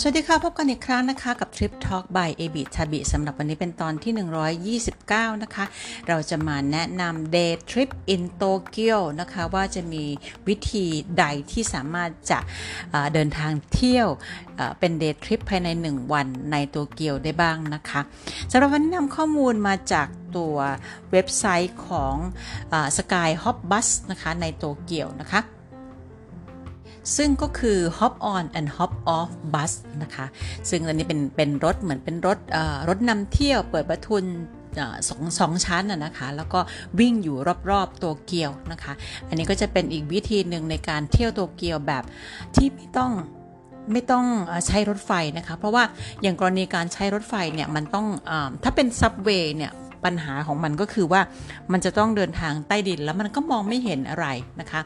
สวัสดีค่ะ พบกันอีกครั้งนะคะ กับ Trip Talk by a b i t a b i สำหรับวันนี้เป็นตอนที่ 129 นะคะ เราจะมาแนะนำ Day Trip in Tokyo นะคะ ว่าจะมีวิธีใดที่สามารถจะเดินทางเที่ยวเป็น Day Trip ภายใน 1 วันในโตเกียวได้บ้างนะคะสำหรับวันนี้นำข้อมูลมาจากตัวเว็บไซต์ของ Sky Hop Bus นะคะในโตเกียวนะคะ ซึ่งก็คือ hop on and hop off bus นะคะ ซึ่งอันนี้เป็นเป็นรถเหมือนเป็นรถรถนำเที่ยวเปิดประทุนสองสองชั้นนะคะ แล้วก็วิ่งอยู่รอบๆโตเกียวนะคะ อันนี้ก็จะเป็นอีกวิธีหนึ่งในการเที่ยวโตเกียวแบบที่ไม่ต้องไม่ต้องใช้รถไฟนะคะ เพราะว่าอย่างกรณีการใช้รถไฟเนี่ยมันต้องอถ้าเป็นซับเวย์เนี่ย ปัญหาของมันก็คือว่ามันจะต้องเดินทางใต้ดินแล้วมันก็มองไม่เห็นอะไรนะคะ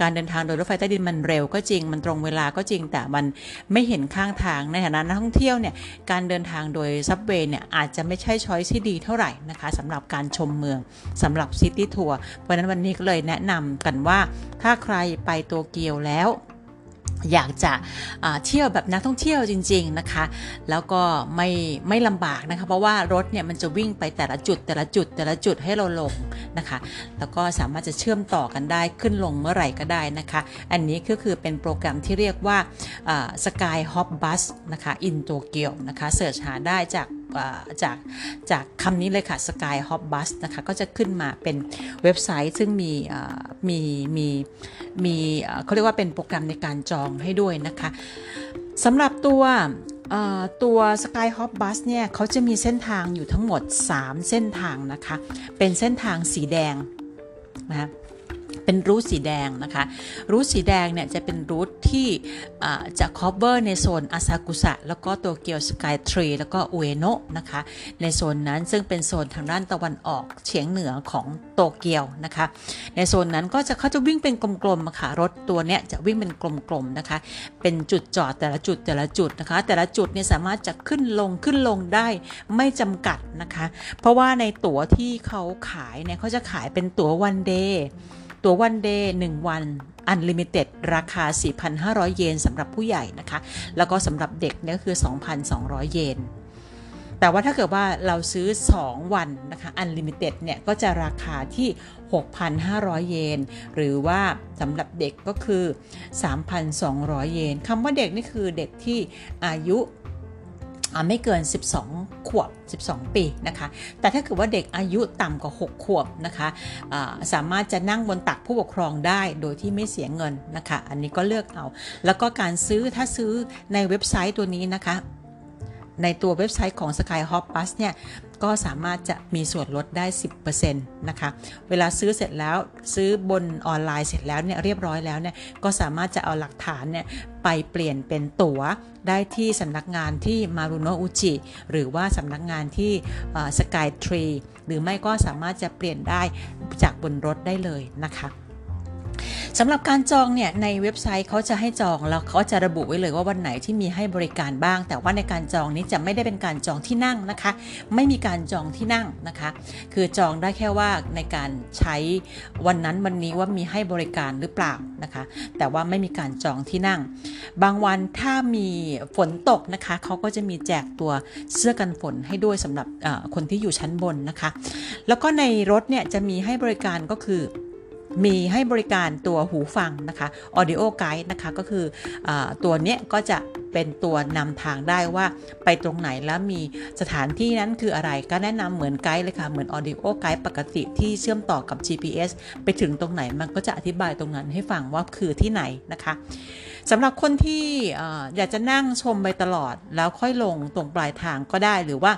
การเดินทางโดยรถไฟใต้ดินมันเร็วก็จริง มันตรงเวลาก็จริงแต่มันไม่เห็นข้างทางในฐานะนักท่องเที่ยวเนี่ยการเดินทางโดย subway เนี่ยอาจจะไม่ใช่ choice ที่ดีเท่าไหร่นะคะสำหรับการชมเมืองสำหรับ city tour เพราะนั้นวันนี้ก็เลยแนะนำกันว่าถ้าใครไปโตเกียวแล้ว อยากจะเที่ยวแบบนักท่องเที่ยวจริง ๆนะคะ แล้วก็ไม่ไม่ลำบากนะคะ เพราะว่ารถเนี่ยมันจะวิ่งไปแต่ละจุดแต่ละจุดแต่ละจุดให้เราลงนะคะ แล้วก็สามารถจะเชื่อมต่อกันได้ขึ้นลงเมื่อไหร่ก็ได้นะคะ อันนี้ก็คือเป็นโปรแกรมที่เรียกว่า Sky Hop Bus นะคะ in Tokyo นะคะเสิร์ชหาได้จาก จากจากคำนี้เลยค่ะ Sky Hop Bus นะคะ ก็จะขึ้นมาเป็นเว็บไซต์ซึ่งมีมีมีมีเขาเรียกว่าเป็นโปรแกรมในการจองให้ด้วยนะคะสำหรับตัวตัว Sky Hop Bus เนี่ยเขาจะมีเส้นทางอยู่ทั้งหมด 3 เส้นทางนะคะ เป็นเส้นทางสีแดงนะ เป็นรูทสีแดงนะคะ รูทสีแดงเนี่ยจะเป็นรูทที่จะ cover ในโซนอาซากุสะแล้วก็โตเกียวสกายทรีแล้วก็อุเอโนะนะคะ ในโซนนั้นซึ่งเป็นโซนทางด้านตะวันออกเฉียงเหนือของโตเกียวนะคะ ในโซนนั้นก็จะเขาจะวิ่งเป็นกลมๆค่ะรถตัวเนี้ยจะวิ่งเป็นกลมๆนะคะ เป็นจุดจอดแต่ละจุดแต่ละจุดนะคะ แต่ละจุดเนี่ยสามารถจะขึ้นลงขึ้นลงได้ไม่จำกัดนะคะ เพราะว่าในตั๋วที่เขาขายเนี่ยเขาจะขายเป็นตั๋ว one day ตั๋ว one day 1วัน unlimited ราคา 4,500 เยนสำหรับผู้ใหญ่นะคะ แล้วก็สำหรับเด็กเนี่ยคือ 2,200 เยนแต่ว่าถ้าเกิดว่าเราซื้อ 2 วันนะคะ unlimited เนี่ยก็จะราคาที่ 6,500 เยน หรือว่าสำหรับเด็กก็คือ 3,200 เยนคำว่าเด็กนี่คือเด็กที่อายุ ไม่เกิน 12 ขวบ 12 ปีนะคะ แต่ถ้าเกิดว่าเด็กอายุต่ำกว่า 6 ขวบนะคะสามารถจะนั่งบนตักผู้ปกครองได้โดยที่ไม่เสียเงินนะคะ อันนี้ก็เลือกเอา แล้วก็การซื้อถ้าซื้อในเว็บไซต์ตัวนี้นะคะในตัวเว็บไซต์ของ Sky Hop Bus เนี่ย ก็สามารถจะมีส่วนลดได้ 10%นะคะ เวลาซื้อเสร็จแล้วซื้อบนออนไลน์เสร็จแล้วเนี่ยเรียบร้อยแล้วเนี่ยก็สามารถจะเอาหลักฐานเนี่ยไปเปลี่ยนเป็นตั๋วได้ที่สำนักงานที่มารุโนอุจิหรือว่าสำนักงานที่สกายทรีหรือไม่ก็สามารถจะเปลี่ยนได้จากบนรถได้เลยนะคะ สำหรับการจองเนี่ยในเว็บไซต์เขาจะให้จองแล้วเขาจะระบุไว้เลยว่าวันไหนที่มีให้บริการบ้าง แต่ว่าในการจองนี้จะไม่ได้เป็นการจองที่นั่งนะคะ ไม่มีการจองที่นั่งนะคะ คือจองได้แค่ว่าในการใช้วันนั้นวันนี้ว่ามีให้บริการหรือเปล่านะคะ แต่ว่าไม่มีการจองที่นั่ง บางวันถ้ามีฝนตกนะคะเขาก็จะมีแจกตัวเสื้อกันฝนให้ด้วยสำหรับคนที่อยู่ชั้นบนนะคะ แล้วก็ในรถเนี่ยจะมีให้บริการก็คือ มีให้บริการตัวหูฟังนะคะ Audio Guide นะคะ ก็คืออตัวเนี้ยก็จะเป็นตัวนำทางได้ว่าไปตรงไหนแล้วมีสถานที่นั้นคืออะไรก็แนะนำเหมือนไกด์เลยค่ะ เหมือน Audio Guide ปกติที่เชื่อมต่อกับ GPS ไปถึงตรงไหนมันก็จะอธิบายตรงนั้นให้ฟังว่าคือที่ไหนนะคะสำหรับคนที่อยากจะนั่งชมไปตลอดแล้วค่อยลงตรงปลายทางก็ได้หรือว่า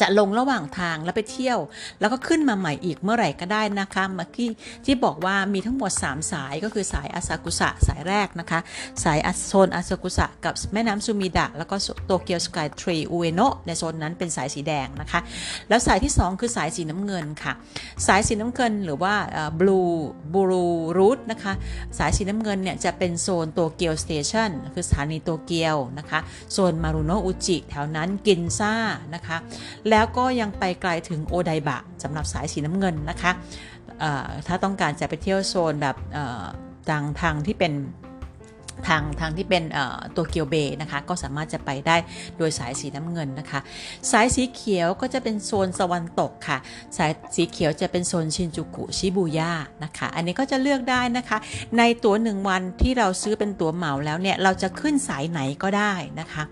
จะลงระหว่างทางแล้วไปเที่ยว แล้วก็ขึ้นมาใหม่อีกเมื่อไหร่ก็ได้นะคะเมื่อกี้ที่บอกว่ามีทั้งหมด 3 สายก็คือสายอาซากุสะสายแรกนะคะ สายโซนอาซากุสะกับแม่น้ำซูมิดะ แล้วก็โตเกียวสกายทรีอุเอโนะในโซนนั้นเป็นสายสีแดงนะคะ แล้วสายที่ 2 คือสายสีน้ำเงินค่ะ สายสีน้ำเงินหรือว่า blue blue route นะคะ สายสีน้ำเงินเนี่ยจะเป็นโซนโตเกียว station คือสถานีโตเกียวนะคะ โซนมารุโนะอุจิแถวนั้นกินซ่านะคะแล้วก็ยังไปไกลถึงโอไดบะสำหรับสายสีน้ำเงินนะคะถ้าต้องการจะไปเที่ยวโซนแบบทางทางที่เป็น ทางทางที่เป็นตัวเกียวเบย์นะคะ ก็สามารถจะไปได้โดยสายสีน้ำเงินนะคะ สายสีเขียวก็จะเป็นโซนสวรรค์ตกค่ะ สายสีเขียวจะเป็นโซนชินจูกุชิบูย่านะคะ อันนี้ก็จะเลือกได้นะคะ ในตั๋วหนึ่งวันที่เราซื้อเป็นตั๋วเหมาแล้วเนี่ย เราจะขึ้นสายไหนก็ได้นะคะ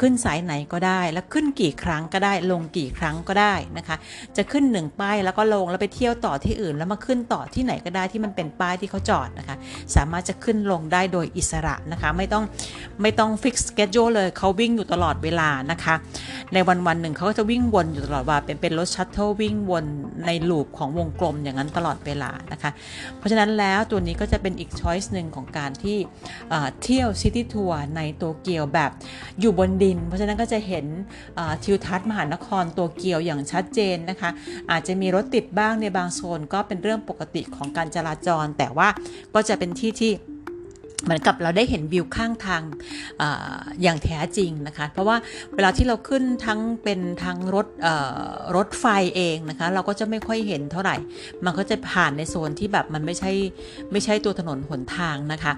ขึ้นสายไหนก็ได้ แล้วขึ้นกี่ครั้งก็ได้ ลงกี่ครั้งก็ได้นะคะ จะขึ้นหนึ่งป้ายแล้วก็ลงแล้วไปเที่ยวต่อที่อื่น แล้วมาขึ้นต่อที่ไหนก็ได้ที่มันเป็นป้ายที่เขาจอดนะคะ สามารถจะขึ้นลงได้โดยอิสระนะคะไม่ต้องไม่ต้อง fix schedule เลยเขาวิ่งอยู่ตลอดเวลานะคะ ในวันวันหนึ่งเขาก็จะวิ่งวนอยู่ตลอดว่าเป็นเป็นรถ shuttle วิ่งวนใน loop ของวงกลมอย่างนั้นตลอดเวลานะคะ เพราะฉะนั้นแล้วตัวนี้ก็จะเป็นอีก choice หนึ่งของการที่เที่ยว city tour ในโตเกียวแบบอยู่บนดิน เพราะฉะนั้นก็จะเห็นทิวทัศน์มหานครโตเกียวอย่างชัดเจนนะคะ อาจจะมีรถติดบ้างในบางโซนก็เป็นเรื่องปกติของการจราจร แต่ว่าก็จะเป็นที่ที่ เหมือนกับเราได้เห็นวิวข้างทางออย่างแท้จริงนะคะ เพราะว่าเวลาที่เราขึ้นทั้งเป็นทั้งรถรถไฟเองนะคะ เราก็จะไม่ค่อยเห็นเท่าไหร่ มันก็จะผ่านในโซนที่แบบมันไม่ใช่ไม่ใช่ตัวถนนหนทางนะคะ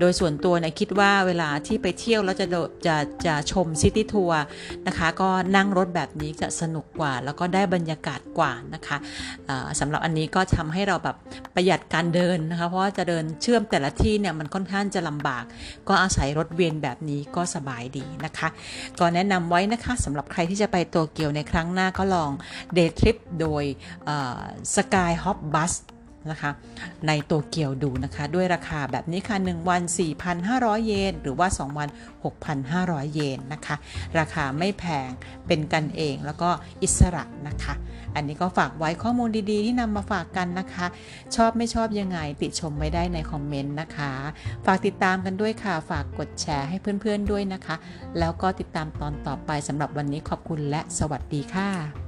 โดยส่วนตัวเนี่ยคิดว่าเวลาที่ไปเที่ยวแล้วจะจะจะชม city tour นะคะ ก็นั่งรถแบบนี้จะสนุกกว่า แล้วก็ได้บรรยากาศกว่านะคะสำหรับอันนี้ก็ทำให้เราแบบประหยัดการเดินนะคะ เพราะว่าจะเดินเชื่อมแต่ละที่เนี่ยมันค่อนข้างจะลำบาก ก็อาศัยรถเวียนแบบนี้ก็สบายดีนะคะ ก็แนะนำไว้นะคะสำหรับใครที่จะไปโตเกียวในครั้งหน้าก็ลอง day trip โดย Sky Hop Bus นะคะ ในโตเกียวดูนะคะ ด้วยราคาแบบนี้ค่ะ 1 วัน 4,500 เยน หรือว่า 2 วัน 6,500 เยนนะคะ ราคาไม่แพงเป็นกันเองแล้วก็อิสระนะคะ อันนี้ก็ฝากไว้ข้อมูลดีๆ ที่นำมาฝากกันนะคะ ชอบไม่ชอบยังไงติชมไว้ได้ในคอมเมนต์นะคะ ฝากติดตามกันด้วยค่ะ ฝากกดแชร์ให้เพื่อนๆด้วยนะคะ แล้วก็ติดตามตอนต่อไปสำหรับวันนี้ขอบคุณและสวัสดีค่ะ